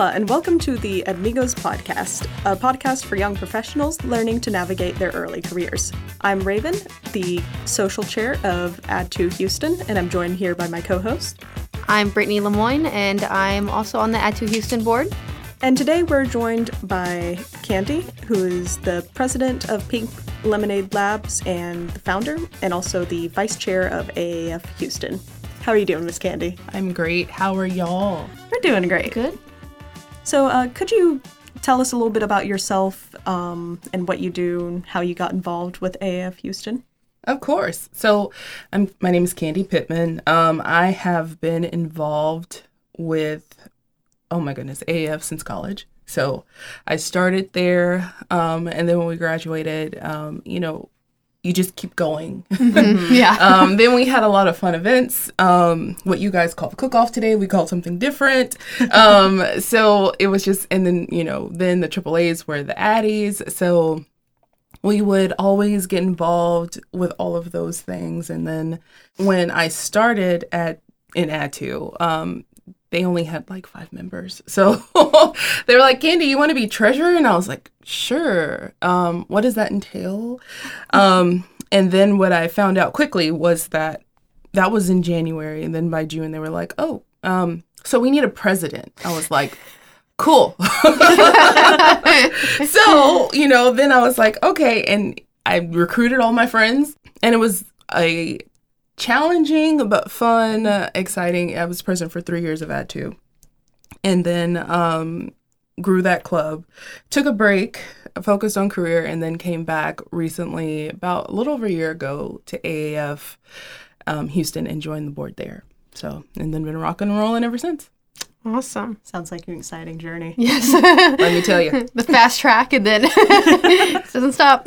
Hola, and welcome to the Amigos Podcast, a podcast for young professionals learning to navigate their early careers. I'm Raven, the social chair of Add2 Houston, and I'm joined here by my co host. I'm Brittany Lemoyne, and I'm also on the Add2 Houston board. And today we're joined by Candy, who is the president of Pink Lemonade Labs and the founder, and also the vice chair of AAF Houston. How are you doing, Miss Candy? I'm great. How are y'all? We're doing great. Good. So, uh, could you tell us a little bit about yourself um, and what you do and how you got involved with AAF Houston? Of course. So, I'm my name is Candy Pittman. Um, I have been involved with, oh my goodness, AAF since college. So, I started there, um, and then when we graduated, um, you know, you just keep going. Yeah. um, then we had a lot of fun events. Um, what you guys call the cook off today, we called something different. Um, so it was just, and then, you know, then the AAAs were the ADDYs. So we would always get involved with all of those things. And then when I started at in Add2, um, they only had like five members. So they were like, Candy, you want to be treasurer? And I was like, sure. Um, what does that entail? Um, and then what I found out quickly was that that was in January. And then by June, they were like, oh, um, so we need a president. I was like, cool. so, you know, then I was like, okay. And I recruited all my friends, and it was a challenging but fun, uh, exciting. I was president for three years of Add2. And then um, grew that club, took a break, focused on career, and then came back recently, about a little over a year ago, to AAF um, Houston and joined the board there. So, and then been rocking and rolling ever since. Awesome. Sounds like an exciting journey. Yes. Let me tell you. the fast track, and then doesn't stop.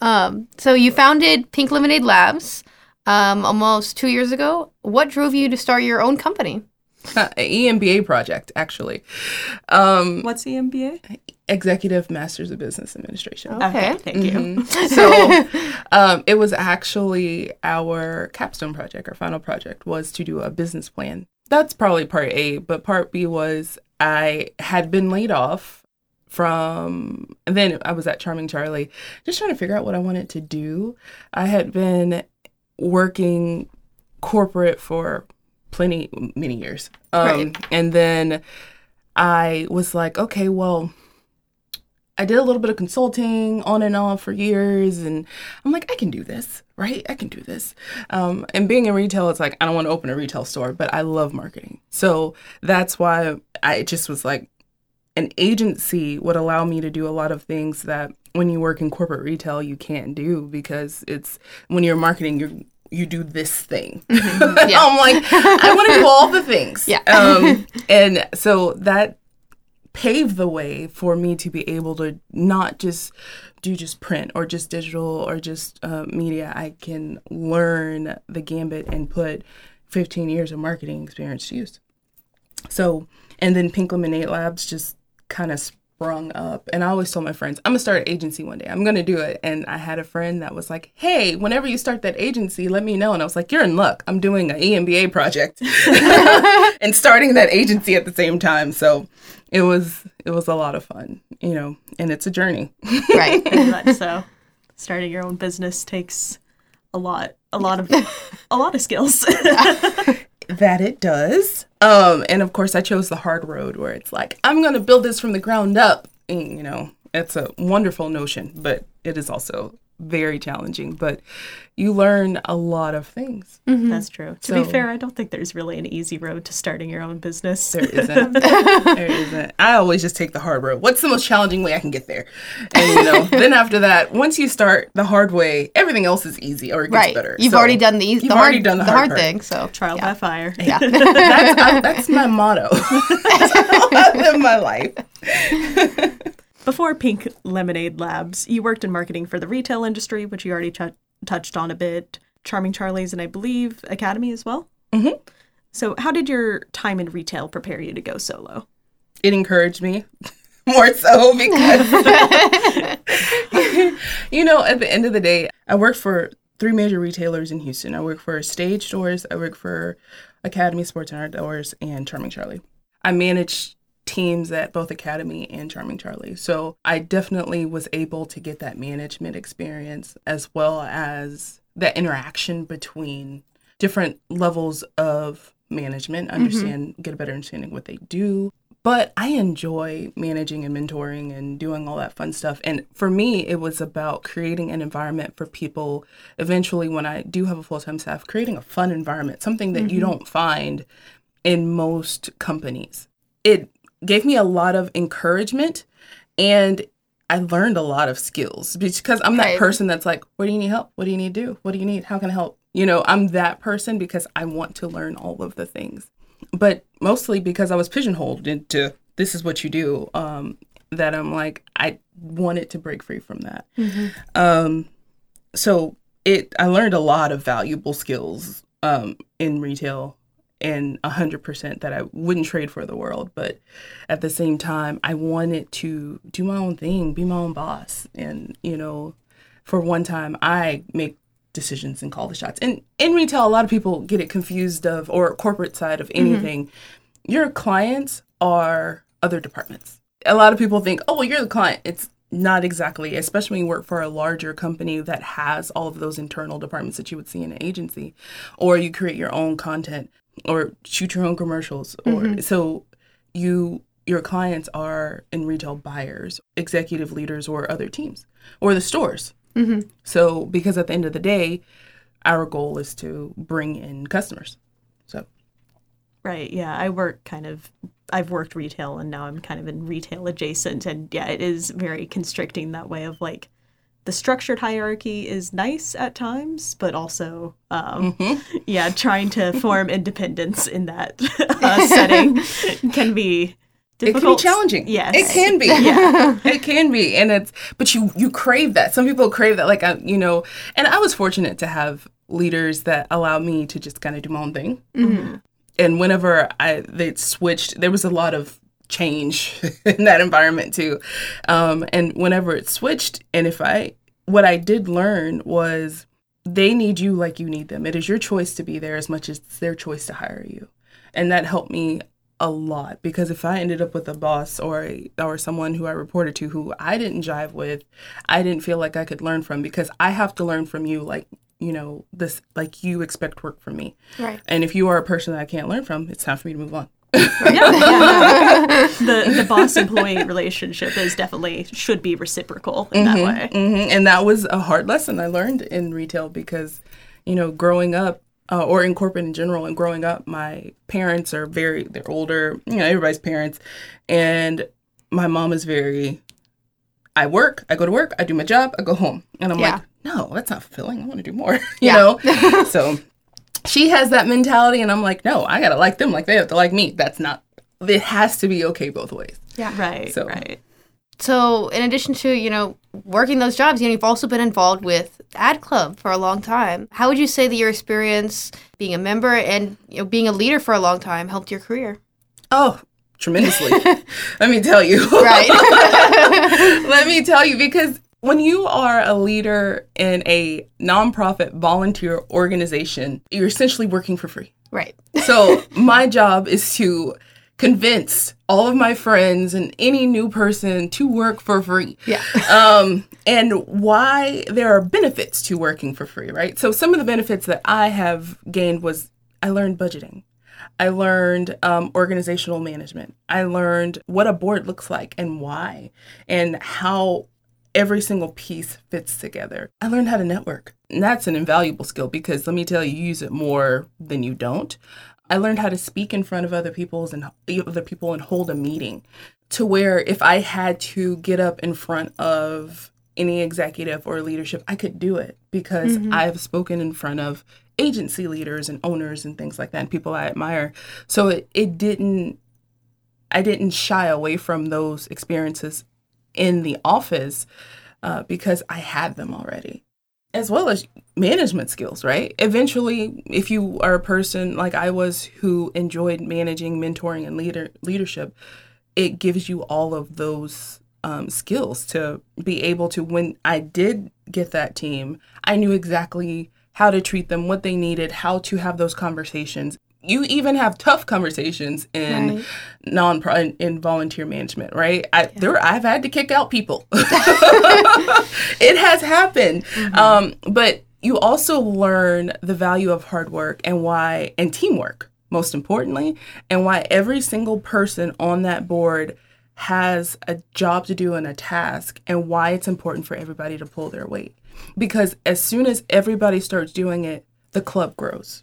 um, so you founded Pink Lemonade Labs um, almost two years ago. What drove you to start your own company? An EMBA project, actually. Um, What's the MBA? Executive Masters of Business Administration. Okay. thank you. Mhm. So um, it was actually our capstone project, our final project was to do a business plan. That's probably part A, but part B was I had been laid off from, and then I was at Charming Charlie, just trying to figure out what I wanted to do. I had been working corporate for plenty, many years. Um, Right. And then I was like, okay, well, I did a little bit of consulting on and off for years, and I'm like, I can do this, right? I can do this. Um, and being in retail, it's like I don't want to open a retail store, but I love marketing, so that's why I just was like, an agency would allow me to do a lot of things that when you work in corporate retail you can't do because it's when you're marketing you you do this thing. Yeah. I'm like, I want to do all the things. Yeah. Um, and so that paved the way for me to be able to not just do just print or just digital or just uh, media. I can learn the gambit and put 15 years of marketing experience to use. So, and then Pink Lemonade Labs just kind of sprung up. And I always told my friends, I'm gonna start an agency one day. I'm gonna do it. And I had a friend that was like, Hey, whenever you start that agency, let me know. And I was like, You're in luck. I'm doing an EMBA project and starting that agency at the same time. So it was it was a lot of fun, you know, and it's a journey. Right. Much so. Starting your own business takes a lot, a lot of, a lot of skills. That it does. Um, and of course, I chose the hard road where it's like, I'm going to build this from the ground up. And, you know, it's a wonderful notion, but it is also very challenging. But you learn a lot of things. Mm-hmm. That's true. To be fair, I don't think there's really an easy road to starting your own business. There isn't. there isn't. I always just take the hard road. What's the most challenging way I can get there? And, you know, then after that, once you start the hard way, everything else is easy or it gets Right. better. You've So already done the easy, you've the hard, already done the the hard hard thing. So Trial yeah. by fire. Yeah. that's, I, that's my motto. that's how I live my life. Before Pink Lemonade Labs, you worked in marketing for the retail industry, which you already tou- touched on a bit. Charming Charlie's and I believe Academy as well. Mhm. So, how did your time in retail prepare you to go solo? it encouraged me more so because you know at the end of the day i worked for three major retailers in houston i worked for stage stores i worked for academy sports and outdoors and charming charlie i managed teams at both Academy and Charming Charlie. So I definitely was able to get that management experience as well as that interaction between different levels of management, understand, mm-hmm. get a better understanding what they do. But I enjoy managing and mentoring and doing all that fun stuff. And for me, it was about creating an environment for people eventually, when I do have a full time staff, creating a fun environment, something that mm-hmm. you don't find in most companies. It gave me a lot of encouragement and I learned a lot of skills because I'm that right. person that's like, what do you need help? What do you need to do? What do you need? How can I help? You know, I'm that person because I want to learn all of the things. But mostly because I was pigeonholed into this is what you do, um, that I'm like, I wanted to break free from that. Mm-hmm. Um, so it, I learned a lot of valuable skills um, in retail and 100% that I wouldn't trade for the world. But at the same time, I wanted to do my own thing, be my own boss. And, you know, for one time, I make decisions and call the shots. And in retail, a lot of people get it confused of, or corporate side of mm-hmm. anything. Mm-hmm. Your clients are other departments. A lot of people think, oh, well, you're the client. It's not exactly, especially when you work for a larger company that has all of those internal departments that you would see in an agency, or you create your own content or shoot your own commercials or mm-hmm. so you your clients are in retail buyers executive leaders or other teams or the stores. Mm-hmm. so because at the end of the day our goal is to bring in customers. So. Right. Yeah. I work kind of i've worked retail and now i'm kind of in retail adjacent. And yeah it is very constricting that way of like the structured hierarchy is nice at times, but also, um, mm-hmm. yeah, trying to form independence in that uh, setting can be difficult. It can be challenging. Yes, it can be. yeah, it can be, and it's but you you crave that. Some people crave that, like I, uh, you know. And I was fortunate to have leaders that allowed me to just kind of do my own thing. Mm-hmm. And whenever I they switched, there was a lot of change in that environment too. Um, and whenever it switched, and if I, what I did learn was they need you like you need them. It is your choice to be there as much as it's their choice to hire you. And that helped me a lot because if I ended up with a boss or a, or someone who I reported to who I didn't jive with, I didn't feel like I could learn from because I have to learn from you like you know this like you expect work from me. Right. And if you are a person that I can't learn from, it's time for me to move on yeah, the the boss employee relationship is definitely should be reciprocal in mm-hmm, that way. Mm-hmm. And that was a hard lesson I learned in retail because, you know, growing up uh, or in corporate in general and growing up, my parents are very they're older, you know, everybody's parents, and my mom is very. I work, I go to work, I do my job, I go home, and I'm yeah. like, no, that's not fulfilling. I want to do more, you know. so she has that mentality and i'm like no i gotta like them like they have to like me. That's not it has to be okay both ways. Yeah. Right so. right. So in addition to you know working those jobs you know you've also been involved with ad club for a long time. How would you say that your experience being a member and you know, being a leader for a long time helped your career? Oh tremendously. Let me tell you. Right. Let me tell you because when you are a leader in a nonprofit volunteer organization, you're essentially working for free. Right. so, my job is to convince all of my friends and any new person to work for free. Yeah. um, and why there are benefits to working for free, right? So, some of the benefits that I have gained was I learned budgeting. I learned um, organizational management. I learned what a board looks like and why, and how every single piece fits together. I learned how to network. And that's an invaluable skill because let me tell you, you use it more than you don't. I learned how to speak in front of other people's and other people and hold a meeting to where if I had to get up in front of any executive or leadership, I could do it because mm-hmm. I've spoken in front of agency leaders and owners and things like that and people I admire. So it, it didn't I didn't shy away from those experiences in the office uh, because I had them already, as well as management skills, right? Eventually, if you are a person like I was who enjoyed managing, mentoring, and leader leadership, it gives you all of those um, skills to be able to. When I did get that team, I knew exactly how to treat them, what they needed, how to have those conversations you even have tough conversations in Right. non in, in volunteer management, right? I there I've had to kick out people. it has happened. Um, but you also learn the value of hard work and why and teamwork, most importantly, and why every single person on that board has a job to do and a task and why it's important for everybody to pull their weight. Because as soon as everybody starts doing it, the club grows.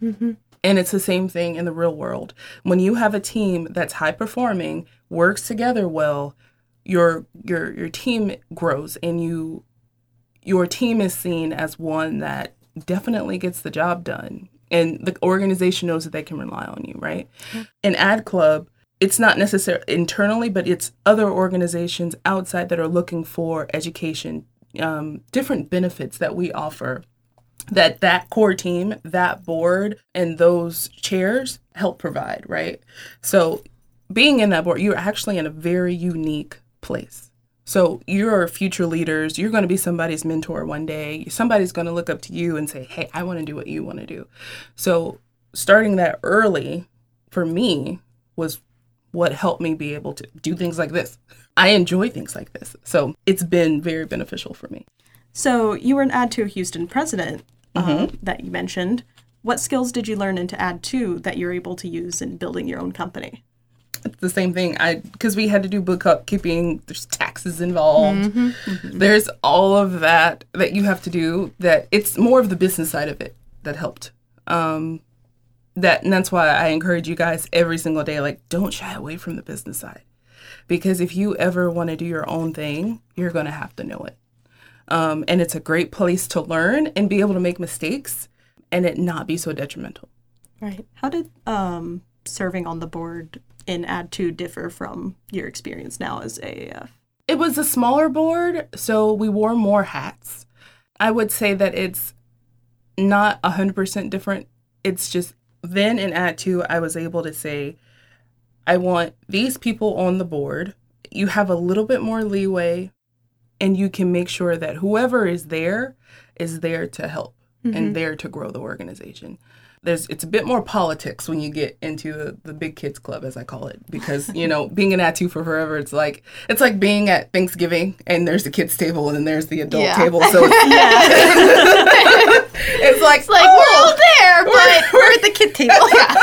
And it's the same thing in the real world. When you have a team that's high performing, works together well, your your your team grows and you your team is seen as one that definitely gets the job done. And the organization knows that they can rely on you, right? An ad club, it's not necessarily internally, but it's other organizations outside that are looking for education, um, different benefits that we offer that that core team, that board, and those chairs help provide, right? So being in that board, you're actually in a very unique place. So you're future leaders, you're going to be somebody's mentor one day. Somebody's going to look up to you and say, "Hey, I want to do what you want to do." So starting that early for me was what helped me be able to do things like this. I enjoy things like this. So it's been very beneficial for me. So you were an Add2 a Houston president um, that you mentioned. What skills did you learn into Add2 that you're able to use in building your own company? it's the same thing. I because we had to do bookkeeping. There's taxes involved. There's all of that that you have to do. That it's more of the business side of it that helped. Um, that and that's why I encourage you guys every single day. Like, don't shy away from the business side, because if you ever want to do your own thing, you're gonna have to know it. Um, and it's a great place to learn and be able to make mistakes and it not be so detrimental. Right. How did um, serving on the board in Add2 differ from your experience now as AAF? It was a smaller board, so we wore more hats. I would say that it's not 100% different. It's just then in Add 2, I was able to say, I want these people on the board. You have a little bit more leeway, and you can make sure that whoever is there is there to help and mm-hmm. there to grow the organization. There's it's a bit more politics when you get into the, the big kids club as I call it because you know being an Add2 for forever it's like it's like being at Thanksgiving and there's the kids table and then there's the adult Yeah. table so it's, it's like It's like oh, we're all there, but we're at the kid table. Yeah.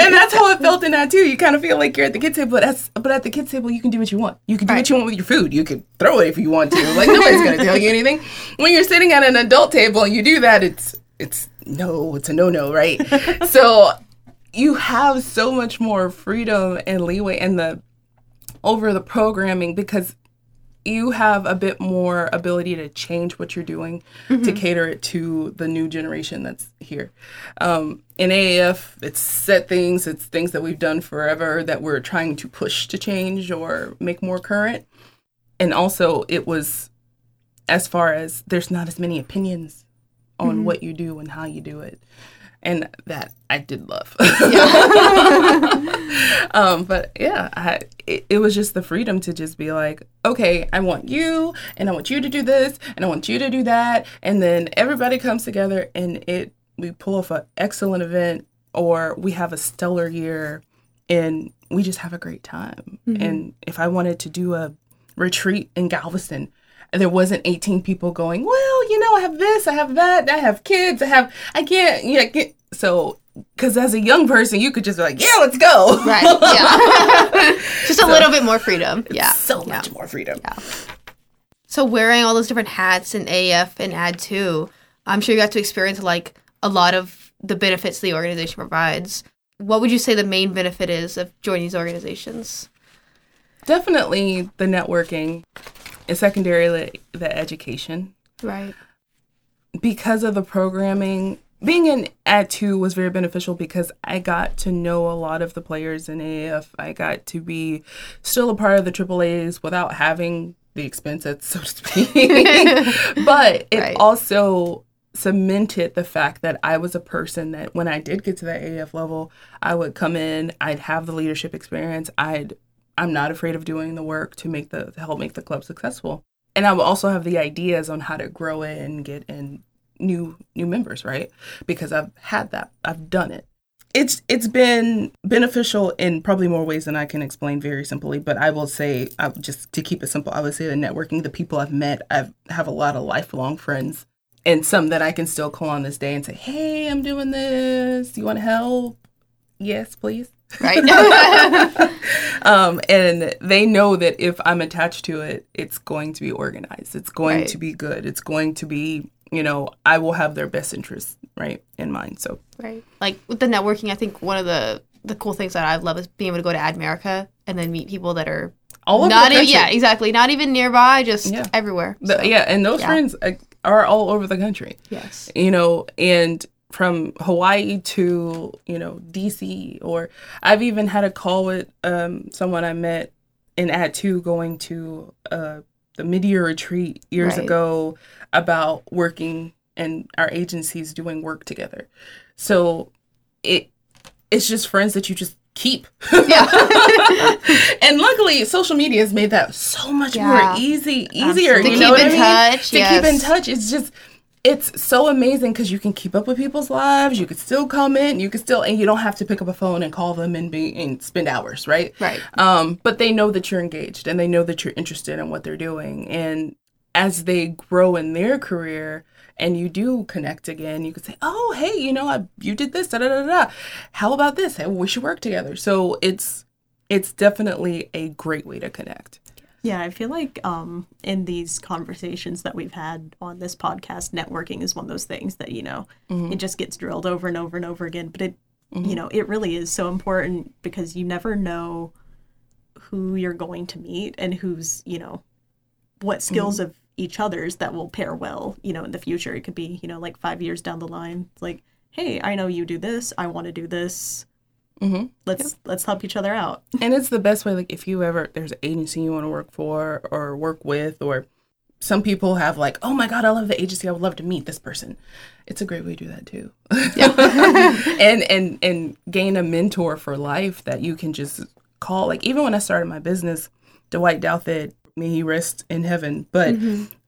and that's how it felt in that too. You kind of feel like you're at the kid table, but as, but at the kid table, you can do what you want. You can do Right. what you want with your food. You can throw it if you want to. Like nobody's gonna tell you anything. When you're sitting at an adult table and you do that, it's it's no, it's a no no, right? so you have so much more freedom and leeway and the over the programming because you have a bit more ability to change what you're doing to cater it to the new generation that's here. Um, in AAF, it's set things, it's things that we've done forever that we're trying to push to change or make more current. And also, it was as far as there's not as many opinions on what you do and how you do it. And that I did love. um, but yeah, I, it, it was just the freedom to just be like, okay, I want you, and I want you to do this, and I want you to do that, and then everybody comes together, and it we pull off an excellent event, or we have a stellar year, and we just have a great time. And if I wanted to do a retreat in Galveston, there wasn't 18 people going, well, know, I have this, I have that, I have kids, I have, I can't, yeah, get, so, because as a young person, you could just be like, yeah, let's go. right. Yeah. Just a little bit more freedom. Yeah. So Yeah. much more freedom. Yeah. So wearing all those different hats in AF and Ad 2, I'm sure you got to experience like a lot of the benefits the organization provides. What would you say the main benefit is of joining these organizations? Definitely the networking, and secondarily the education. Right. Because of the programming being in Add2 was very beneficial because I got to know a lot of the players in AAF. I got to be still a part of the AAAs without having the expenses, so to speak. but it Right. also cemented the fact that I was a person that when I did get to that AAF level, I would come in, I'd have the leadership experience, I'd I'm not afraid of doing the work to make the to help make the club successful and I will also have the ideas on how to grow it and get in new new members, right? Because I've had that, I've done it. it's it's been beneficial in probably more ways than I can explain very simply. But I will say, I, just to keep it simple, I would say the networking, the people I've met, I have a lot of lifelong friends, and some that I can still call on this day and say, "Hey, I'm doing this. You want to help? Yes, please." Right. um, and they know that if I'm attached to it, it's going to be organized. It's going Right. to be good. It's going to be, you know, I will have their best interests right in mind. So Right. Like with the networking, I think one of the the cool things that I love is being able to go to Admerica and then meet people that are all over not the country. yeah exactly not even nearby, just Yeah. everywhere. The- yeah, and those yeah. friends uh, are all over the country. Yes. You know, and from Hawaii to you know DC, or I've even had a call with um, someone I met in Ad Two going to uh, the mid-year retreat years Right. ago about working and our agencies doing work together. So it it's just friends that you just keep. Yeah. and luckily, social media has made that so much Yeah. more easy, easier. Absolutely. You To know keep what I in mean? touch, To keep in touch, it's just it's so amazing because you can keep up with people's lives. You can still comment. You can still, and you don't have to pick up a phone and call them and be and spend hours, right? Right. Um, but they know that you're engaged and they know that you're interested in what they're doing. And as they grow in their career and you do connect again, you could say, "Oh, hey, you know, I, you did this, da da da da. How about this? Hey, we should work together." So it's it's definitely a great way to connect. Yeah, I feel like um, in these conversations that we've had on this podcast, networking is one of those things that you know mm-hmm. it just gets drilled over and over and over again. But it, mm-hmm. you know, it really is so important because you never know who you're going to meet and who's you know what mm-hmm. skills of each other's that will pair well. You know, in the future, it could be you know like five years down the line. It's like, hey, I know you do this. I want to do this. Mm-hmm. Let's let's help each other out. And it's the best way. Like if you ever there's an agency you want to work for or work with, or some people have like, oh my god, I love the agency. I would love to meet this person. It's a great way to do that too. and and and gain a mentor for life that you can just call. Like even when I started my business, Dwight Douthit, may he rest in heaven, but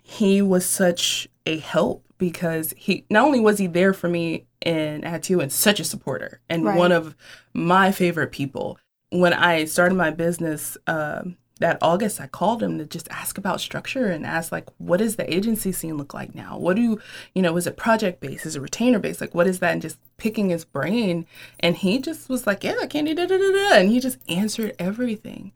he was such a help because he not only was he there for me in Add2 and such a supporter and Right. one of my favorite people. When I started my business um, that August, I called him to just ask about structure and ask like, what does the agency scene look like now? What do you you know? Is it project based? Is it retainer based? Like, what is that? And just picking his brain, and he just was like, yeah, Candy, da da da da, and he just answered everything,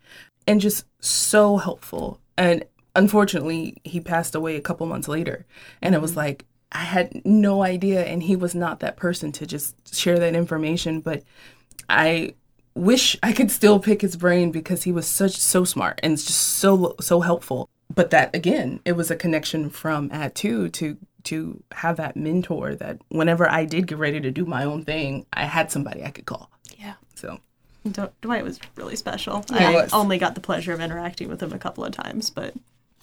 and just so helpful. And unfortunately, he passed away a couple months later, and it was like I had no idea, and he was not that person to just share that information, but I wish I could still pick his brain because he was such so smart and just so so helpful. But that again, it was a connection from Add2 to to have that mentor that whenever I did get ready to do my own thing, I had somebody I could call. Yeah. So D- Dwight was really special. He I was. only got the pleasure of interacting with him a couple of times, but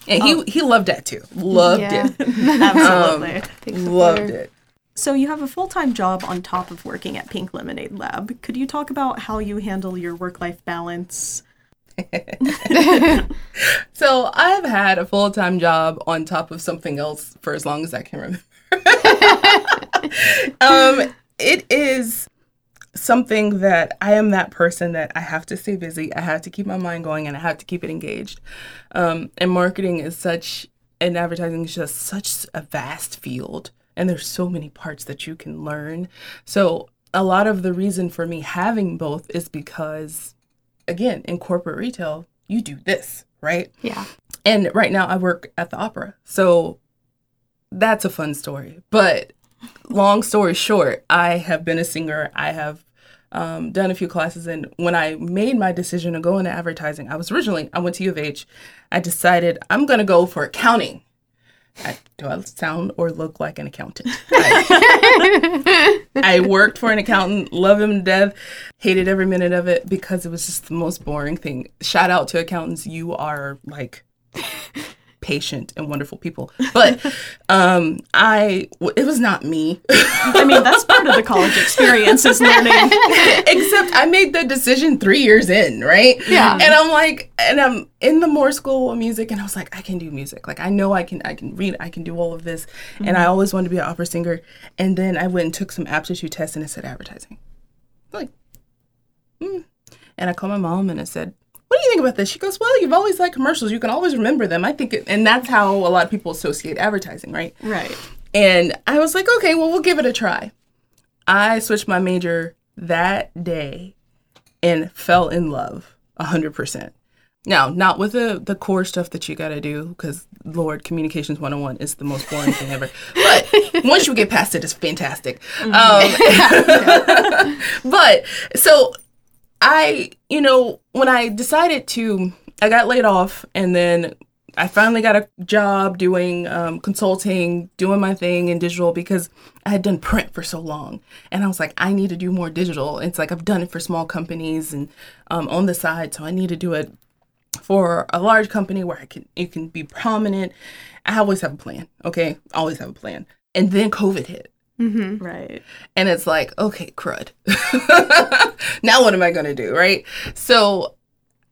and he he loved that too. Loved Yeah. it. absolutely. Big Loved it. so you have a full-time job on top of working at Pink Lemonade Lab. Could you talk about how you handle your work-life balance? So I've had a full time job on top of something else for as long as I can remember. um, it is something that I am that person that I have to stay busy. I have to keep my mind going and I have to keep it engaged. Um, and marketing is such, and advertising is just such a vast field. And there's so many parts that you can learn. So a lot of the reason for me having both is because, again, in corporate retail, you do this, right? Yeah. And right now I work at the opera. So that's a fun story. But long story short, I have been a singer. I have um, done a few classes. And when I made my decision to go into advertising, I was originally, I went to U of H. I decided I'm going to go for accounting. I, do I sound or look like an accountant? I, I worked for an accountant, love him to death, hated every minute of it because it was just the most boring thing. Shout out to accountants, you are like patient and wonderful people. But um I it was not me. I mean, that's part of the college experience is learning. Except I made the decision 3 years in, right? Yeah. And I'm like and I'm in the Moores school of music and I was like I can do music. Like I know I can I can read, I can do all of this. And I always wanted to be an opera singer and then I went and took some aptitude tests and it said advertising. like, hmm. And I called my mom and I said, about this? She goes, well, you've always liked commercials. You can always remember them. I think, it, and that's how a lot of people associate advertising, right? Right. And I was like, okay, well, we'll give it a try. I switched my major that day and fell in love 100%. Now, not with the, the core stuff that you got to do, because Lord, Communications 101 is the most boring thing ever. But once you get past it, it's fantastic. Um, but so I, you know, when I decided to, I got laid off and then I finally got a job doing um, consulting, doing my thing in digital because I had done print for so long. And I was like, I need to do more digital. It's like I've done it for small companies and um, on the side, so I need to do it for a large company where I can you can be prominent. I always have a plan. Okay, always have a plan. And then COVID hit. Mm-hmm. Right. And it's like, okay, crud. now what am I going to do? Right. So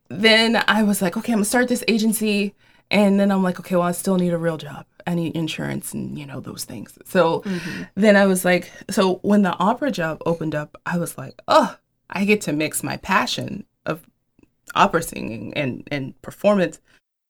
then I was like, okay, I'm going to start this agency. And then I'm like, okay, well, I still need a real job. I need insurance and, you know, those things. So mm-hmm. then I was like, so when the opera job opened up, I was like, oh, I get to mix my passion of opera singing and, and performance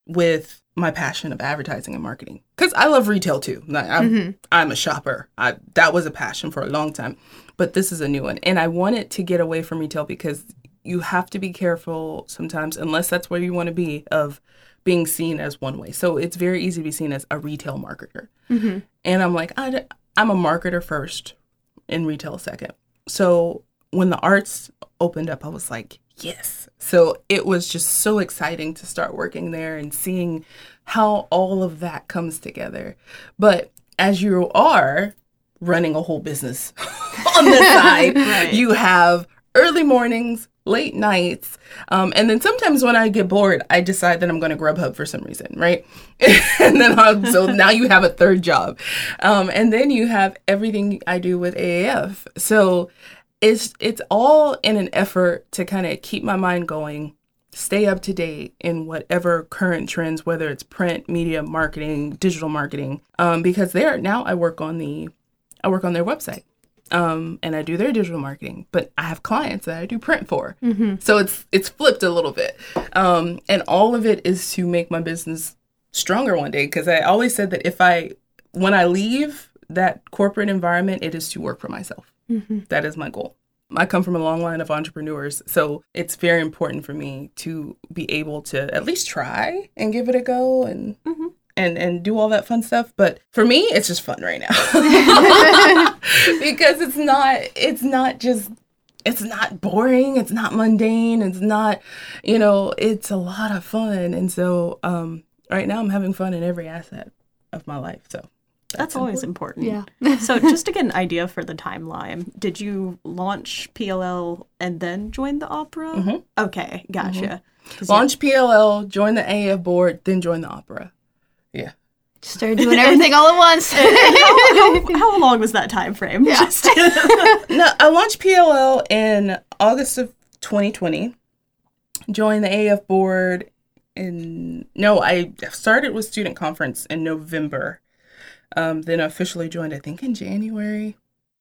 with my passion of advertising and marketing because I love retail too. Like, I'm, mm-hmm. I'm a shopper. I, that was a passion for a long time, but this is a new one, and I wanted to get away from retail because you have to be careful sometimes, unless that's where you want to be, of being seen as one way. So it's very easy to be seen as a retail marketer, mm-hmm. and I'm like, I, I'm a marketer first, in retail second. So when the arts opened up, I was like, yes. So it was just so exciting to start working there and seeing how all of that comes together. But as you are running a whole business on the side, Right. you have early mornings, late nights, um, and then sometimes when I get bored, I decide that I'm going to Grubhub for some reason, right? and then I'll, so now you have a third job, um, and then you have everything I do with AAF. So it's it's all in an effort to kind of keep my mind going stay up to date in whatever current trends whether it's print media marketing digital marketing um, because there now i work on the i work on their website um, and i do their digital marketing but i have clients that i do print for. So it's it's flipped a little bit um, and all of it is to make my business stronger one day because i always said that if i when i leave that corporate environment it is to work for myself that is my goal. I come from a long line of entrepreneurs, so it's very important for me to be able to at least try and give it a go and and and do all that fun stuff. But for me, it's just fun right now because it's not it's not just it's not boring, it's not mundane, it's not you know it's a lot of fun, and so um, right now I'm having fun in every asset of my life. So That's, always important. Yeah. so just to get an idea for the timeline, did you launch PLL and then join the opera? Mm-hmm. Okay, gotcha. Mm-hmm. 'Cause, yeah, launch PLL, join the AF board, then join the opera. Yeah. Started doing everything all at once. how, how long was that time frame? Just- No, I launched PLL in August of 2020. Joined the AF board in no, I started with student conference in November. Um, then officially joined, I think, in January,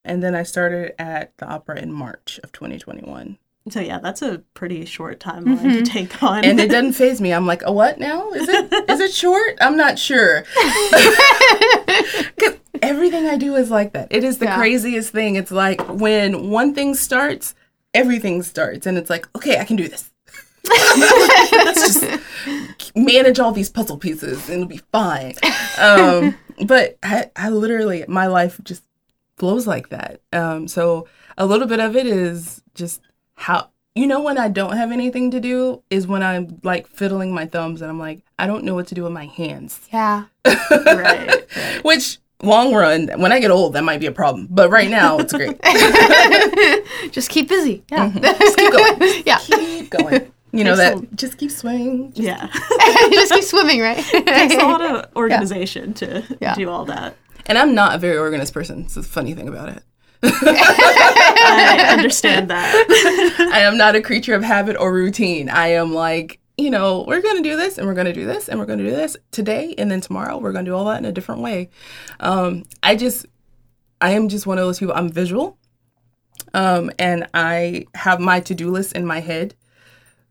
and then I started at the opera in March of 2021. so yeah, that's a pretty short timeline to take on. And it doesn't phase me. I'm like, a what now? Is it is it short? I'm not sure. Because everything I do is like that. It is the Yeah. craziest thing. It's like when one thing starts, everything starts, and it's like, okay, I can do this. Let's just manage all these puzzle pieces, and it'll be fine. Um, but I, I literally, my life just flows like that. Um, so a little bit of it is just how you know when I don't have anything to do is when I'm like fiddling my thumbs and I'm like I don't know what to do with my hands. yeah. right, right. Which long run, when I get old, that might be a problem. But right now, it's great. Just keep busy. Yeah. Just keep going. yeah. Keep going. You know Takes that. Just keep swinging. Just- Yeah, Just keep swimming, right? it takes a lot of organization to Yeah. do all that. And I'm not a very organized person. It's the funny thing about it. I understand that. I am not a creature of habit or routine. I am like, you know, we're going to do this and we're going to do this and we're going to do this today and then tomorrow we're going to do all that in a different way. Um, I just, I am just one of those people. I'm visual. Um, and I have my to do list in my head.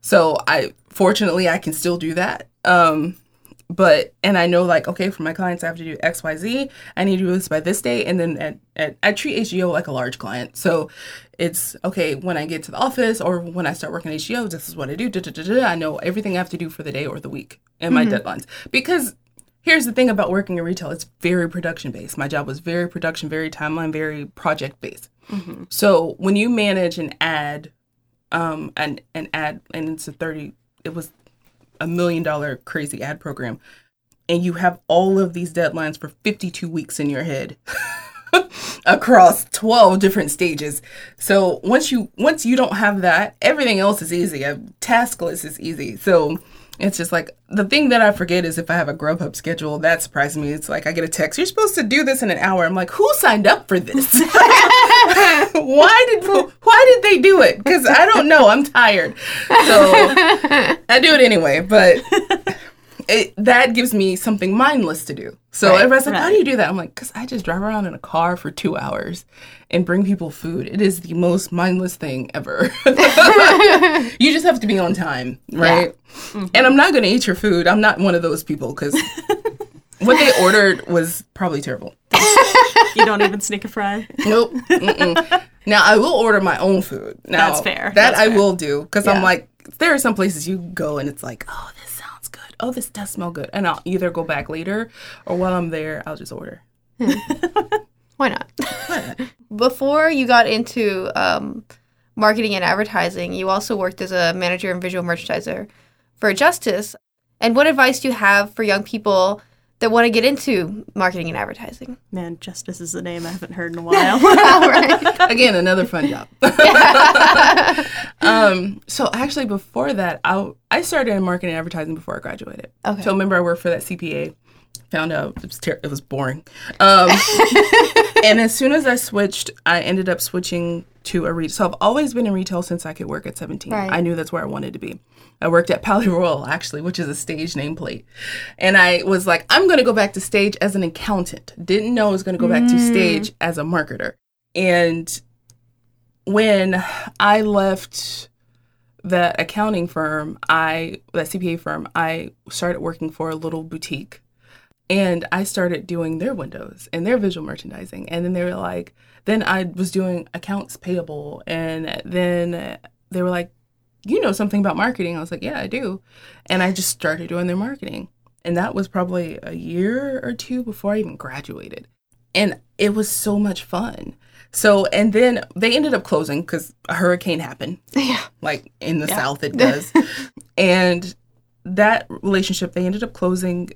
So I fortunately I can still do that. Um, but and I know like okay for my clients I have to do X Y Z. I need to do this by this day, and then at, at, I treat HGO like a large client. So it's okay when I get to the office or when I start working at HGO. This is what I do. Da, da, da. I know everything I have to do for the day or the week and my deadlines because. Here's the thing about working in retail, it's very production based. My job was very production, very timeline, very project based. So when you manage an ad, um, an, an ad, and it's a 30, it was a million dollar crazy ad program. And you have all of these deadlines for 52 weeks in your head across 12 different stages. So once you once you don't have that everything else is easy. A task list is easy. So it's just like the thing that I forget is if I have a Grubhub schedule, that surprises me. It's like I get a text, you're supposed to do this in an hour. I'm like, who signed up for this? why did why did they do it? Because I don't know. I'm tired, so I do it anyway. But it, that gives me something mindless to do. So Right, everybody's like, "How do you do that?" I'm like, "Cause I just drive around in a car for two hours and bring people food. It is the most mindless thing ever. you just have to be on time, right? Mm-hmm. And I'm not gonna eat your food. I'm not one of those people because what they ordered was probably terrible. You don't even sneak a fry. Nope. Mm-mm. now I will order my own food. Now, That's fair. That That's I fair. will do because I'm like, there are some places you go and it's like, oh, this. Oh, this does smell good, and I'll either go back later or while I'm there, I'll just order. Why not? Before you got into um, marketing and advertising, you also worked as a manager and visual merchandiser for Justice. And what advice do you have for young people that want to get into marketing and advertising? Man, Justice is a name I haven't heard in a while. right. Again, another fun job. um, so actually, before that, I I started in marketing and advertising before I graduated. Okay. So remember, I worked for that CPA. Found out it was ter- it was boring. Um, and as soon as I switched, I ended up switching to a retail. So I've always been in retail since I could work at 17. Right. I knew that's where I wanted to be. I worked at Palais Royal, actually, which is a stage nameplate. And I was like, I'm going to go back to stage as an accountant. Didn't know I was going to go back to stage mm. as a marketer. And when I left that accounting firm, I that CPA firm, I started working for a little boutique. And I started doing their windows and their visual merchandising. And then they were like, then I was doing accounts payable. And then they were like, you know something about marketing. I was like, yeah, I do. And I just started doing their marketing. And that was probably a year or two before I even graduated. And it was so much fun. So, and then they ended up closing because a hurricane happened Yeah. like in the south it does and that relationship they ended up closing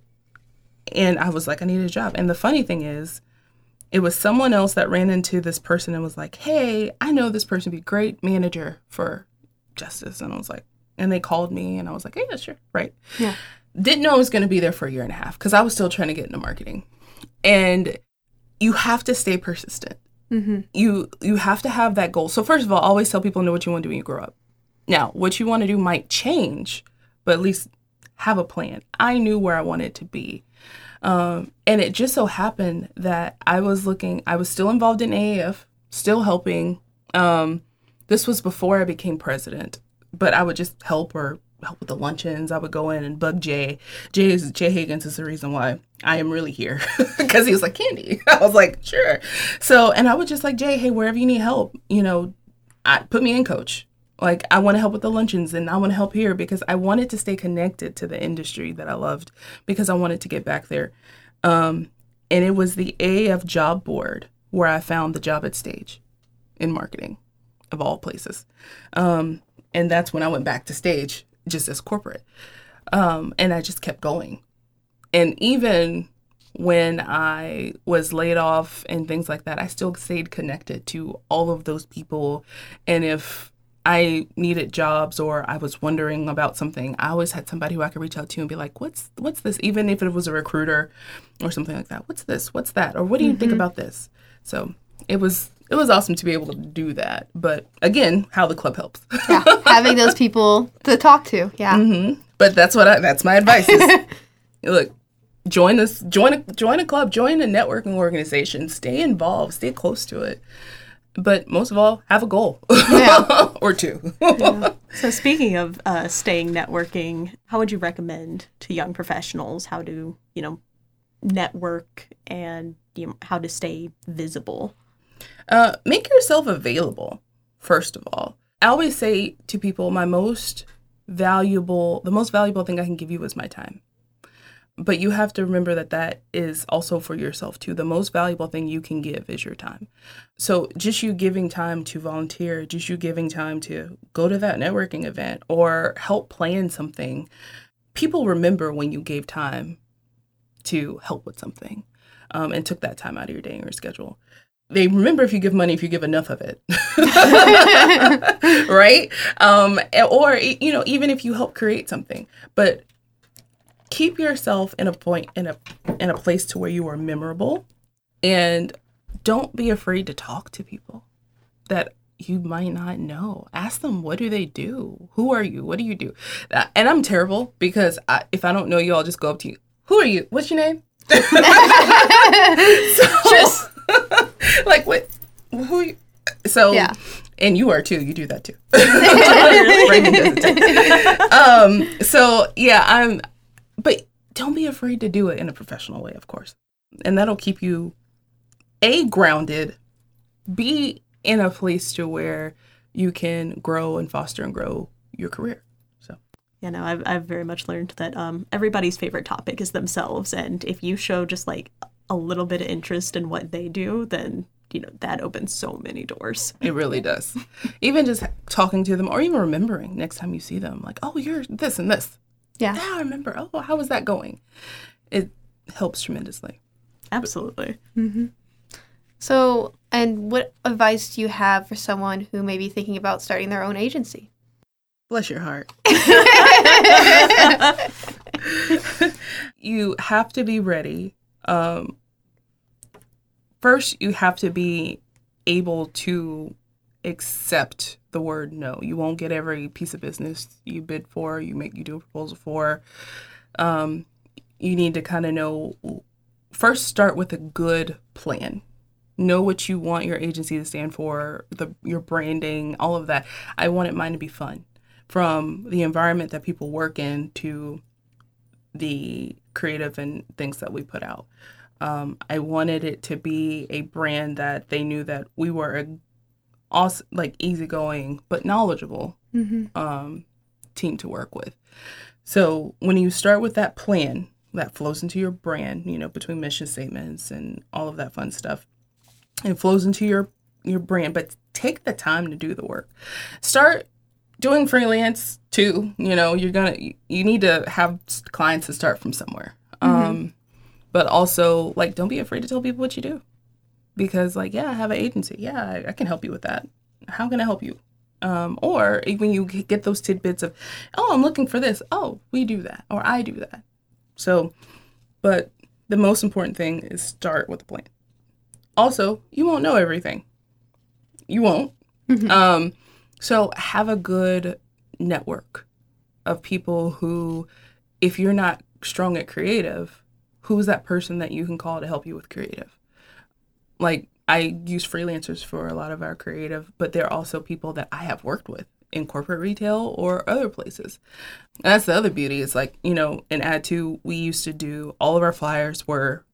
and i was like i need a job and the funny thing is it was someone else that ran into this person and was like hey i know this person would be great manager for justice and i was like and they called me and i was like yeah sure right Yeah. didn't know i was going to be there for a year and a half because i was still trying to get into marketing and you have to stay persistent Mm-hmm. you you have to have that goal. So first of all, always tell people know what you want to do when you grow up. Now, what you want to do might change, but at least have a plan. I knew where I wanted to be. Um, and it just so happened that I was looking, I was still involved in AAF, still helping. Um, this was before I became president, but I would just help or help with the luncheons. I would go in and bug Jay. Jay is Jay Higgins is the reason why I am really here because he was like Candy. I was like sure. So and I would just like Jay, hey, wherever you need help, you know, I put me in, coach. Like I want to help with the luncheons and I want to help here because I wanted to stay connected to the industry that I loved because I wanted to get back there. Um, and it was the AF job board where I found the job at Stage in marketing, of all places. Um, and that's when I went back to Stage just as corporate. Um, and I just kept going. And even when I was laid off and things like that, I still stayed connected to all of those people. And if I needed jobs or I was wondering about something, I always had somebody who I could reach out to and be like, "What's what's this?" Even if it was a recruiter or something like that. What's this? What's that? Or what do you think about this? So it was it was awesome to be able to do that. But again, how the club helps. Yeah. Having those people to talk to. Yeah. Mm-hmm. But that's what I, that's my advice. Is, look, join this, join a join a club, join a networking organization, stay involved, stay close to it, but most of all, have a goal or two. So, speaking of uh, staying networking, how would you recommend to young professionals how to, you know, network and you know, how to stay visible? Uh, make yourself available, first of all. I always say to people, my most valuable, the most valuable thing I can give you is my time. But you have to remember that that is also for yourself too. The most valuable thing you can give is your time. So just you giving time to volunteer, just you giving time to go to that networking event or help plan something, people remember when you gave time to help with something um, and took that time out of your day and your schedule they remember if you give money if you give enough of it right um, or you know even if you help create something but keep yourself in a point in a in a place to where you are memorable and don't be afraid to talk to people that you might not know ask them what do they do who are you what do you do and i'm terrible because I, if i don't know you i'll just go up to you who are you what's your name so, just like what? Who? You? So yeah. And you are too. You do that too. Raymond does it too. Um, so yeah, I'm. Don't be afraid to do it in a professional way, of course, and that'll keep you a grounded, b in a place to where you can grow and foster and grow your career. So. Yeah, no, I've, I've very much learned that um, everybody's favorite topic is themselves. And if you show just like a little bit of interest in what they do, then you know that opens so many doors. It really does. even just talking to them, or even remembering next time you see them, like, oh, you're this and this. Yeah, yeah, I remember. Oh, how was that going? It helps tremendously. Absolutely. Mm-hmm. So, and what advice do you have for someone who may be thinking about starting their own agency? Bless your heart. you have to be ready um, first you have to be able to accept the word no. You won't get every piece of business you bid for, you make you do a proposal for. Um, you need to kind of know first start with a good plan. Know what you want your agency to stand for, the your branding, all of that. I wanted mine to be fun. From the environment that people work in to the creative and things that we put out. Um, I wanted it to be a brand that they knew that we were a awesome, like easygoing but knowledgeable mm-hmm. um, team to work with. So when you start with that plan that flows into your brand, you know, between mission statements and all of that fun stuff, it flows into your your brand. But take the time to do the work. Start doing freelance too. You know, you're gonna you need to have clients to start from somewhere. Mm-hmm. Um, but also like don't be afraid to tell people what you do because like yeah i have an agency. Yeah i, I can help you with that. How can i help you? Um, or when you get those tidbits of oh i'm looking for this. Oh we do that or i do that. So but the most important thing is start with a plan. Also you won't know everything. You won't. Mm-hmm. um, so have a good network of people who if you're not strong at creative who's that person that you can call to help you with creative? Like I use freelancers for a lot of our creative, but they're also people that I have worked with in corporate retail or other places. And that's the other beauty. It's like, you know, in Add2, we used to do all of our flyers were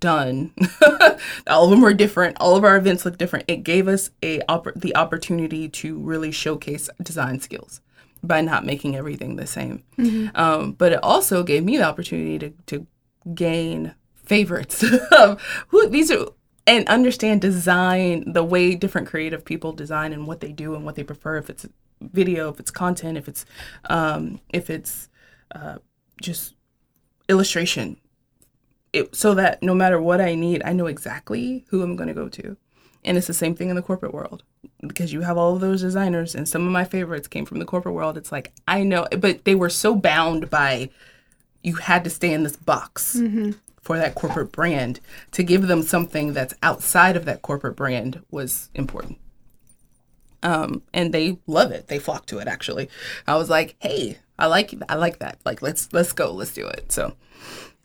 done. all of them were different. All of our events looked different. It gave us a the opportunity to really showcase design skills by not making everything the same. Mm-hmm. Um, but it also gave me the opportunity to, to gain favorites of who these are and understand design the way different creative people design and what they do and what they prefer if it's video if it's content if it's um, if it's uh, just illustration. It, so that no matter what i need i know exactly who i'm going to go to. And it's the same thing in the corporate world because you have all of those designers and some of my favorites came from the corporate world. It's like i know but they were so bound by you had to stay in this box. Mm-hmm. For that corporate brand. To give them something that's outside of that corporate brand was important. Um, and they love it. They flock to it. Actually, I was like, "Hey, I like I like that. Like, let's let's go. Let's do it." So,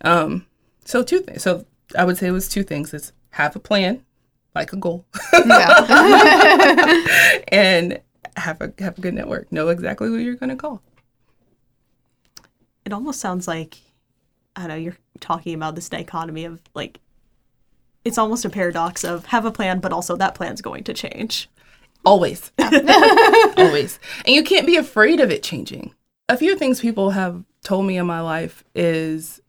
um, so two things. So I would say it was two things: is have a plan, like a goal, Yeah. and have a have a good network. Know exactly who you're going to call. It almost sounds like I know, you're talking about this dichotomy of like it's almost a paradox of have a plan, but also that plan's going to change. Always. Always. And you can't be afraid of it changing. A few things people have told me in my life is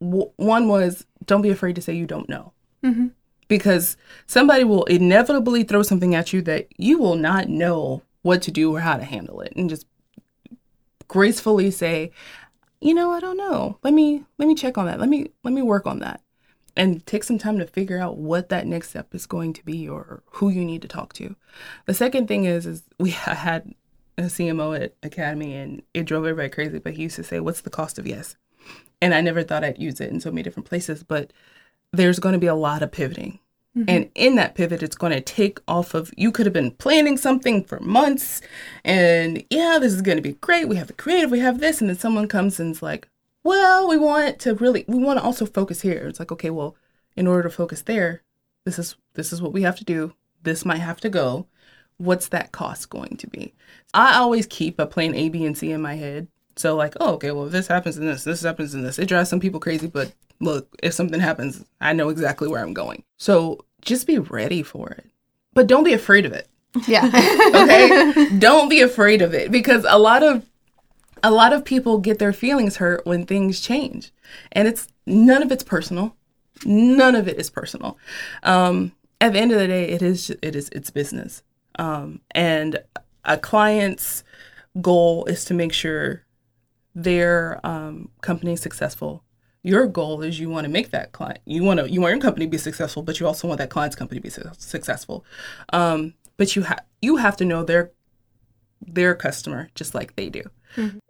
w- one was don't be afraid to say you don't know. Mm-hmm. Because somebody will inevitably throw something at you that you will not know what to do or how to handle it. And just gracefully say, you know, I don't know. Let me let me check on that. Let me let me work on that and take some time to figure out what that next step is going to be or who you need to talk to. The second thing is is we had a CMO at Academy and it drove everybody crazy, but he used to say, What's the cost of yes? And I never thought I'd use it in so many different places, but there's going to be a lot of pivoting. Mm-hmm. And in that pivot, it's going to take off of you could have been planning something for months and yeah, this is going to be great. We have the creative, we have this. And then someone comes and is like, well, we want to really, we want to also focus here. It's like, okay, well, in order to focus there, this is this is what we have to do. This might have to go. What's that cost going to be? I always keep a plan A, B, and C in my head. So like, oh, okay, well, if this happens and this, this happens and this. It drives some people crazy, but look, if something happens, I know exactly where I'm going. So just be ready for it, but don't be afraid of it. Yeah. okay? Don't be afraid of it because a lot of a lot of people get their feelings hurt when things change. And it's none of it's personal. None of it is personal. Um at the end of the day it is it is it's business. Um and a client's goal is to make sure their um, company is successful your goal is you want to make that client you want to you want your company to be successful but you also want that client's company to be su- successful. Um, but you have you have to know their their customer just like they do.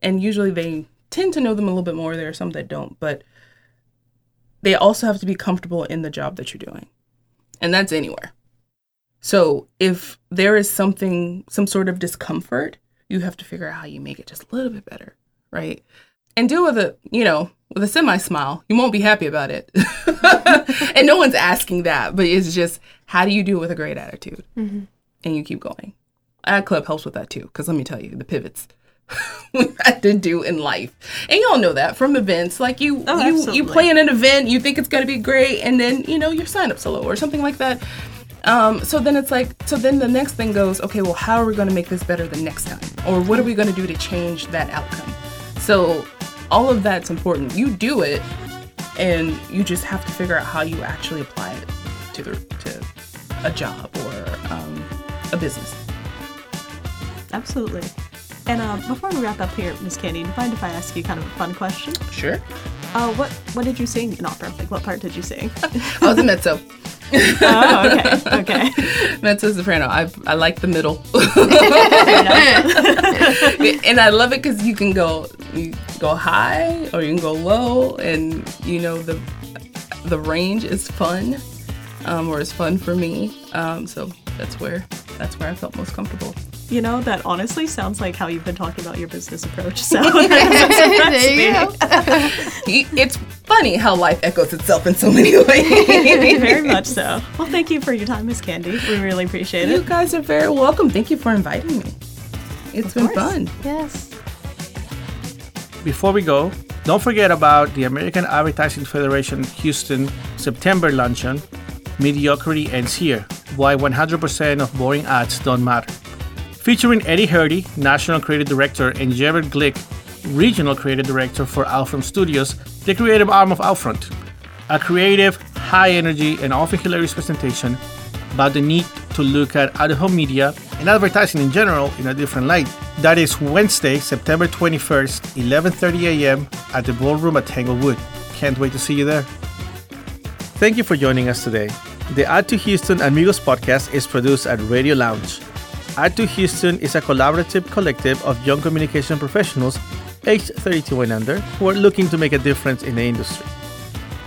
And usually they tend to know them a little bit more there are some that don't but they also have to be comfortable in the job that you're doing. And that's anywhere. So if there is something some sort of discomfort you have to figure out how you make it just a little bit better right and do it with a you know with a semi smile you won't be happy about it. And no one's asking that but it's just how do you do it with a great attitude? And you keep going. Ad club helps with that too because let me tell you the pivots we've had to do in life. And y'all know that from events like you Oh, you you plan an event you think it's going to be great and then you know your sign up's low or something like that. Um, so then it's like so then the next thing goes okay well how are we going to make this better the next time? Or what are we going to do to change that outcome so all of that's important you do it and you just have to figure out how you actually apply it to the to a job or um, a business Absolutely. And uh, before we wrap up here, Miss Candy, do you mind if I ask you kind of a fun question? sure Uh, what what did you sing in opera? Like, what part did you sing? i was a mezzo oh, okay, okay. mezzo soprano i, I like the middle and I love it because you can go you go high or you can go low, and you know the the range is fun, um, or is fun for me. Um, so that's where that's where I felt most comfortable. You know, that honestly sounds like how you've been talking about your business approach. So there you go. It's funny how life echoes itself in so many ways. very much so. Well, thank you for your time, Miss Candy. We really appreciate it. You guys are very welcome. Thank you for inviting me. It's been course. fun. Yes. Before we go, don't forget about the American Advertising Federation Houston September luncheon, Mediocrity Ends Here Why 100% of Boring Ads Don't Matter. Featuring Eddie Hurdy, National Creative Director, and Jared Glick, Regional Creative Director for Outfront Studios, the creative arm of Outfront. A creative, high energy, and often hilarious presentation about the need to look at out-of-home media and advertising in general in a different light. That is Wednesday, September 21st, 11:30 a.m. at the Ballroom at Tanglewood. Can't wait to see you there. Thank you for joining us today. The Add2 Houston Amigos podcast is produced at Radio Lounge. Add2 Houston is a collaborative collective of young communication professionals aged 32 and under who are looking to make a difference in the industry.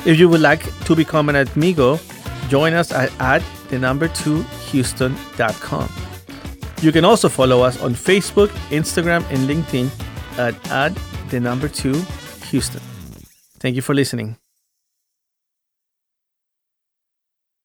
If you would like to become an amigo, join us at add the number 2 houston.com. You can also follow us on Facebook, Instagram, and LinkedIn at add the number 2 Houston. Thank you for listening.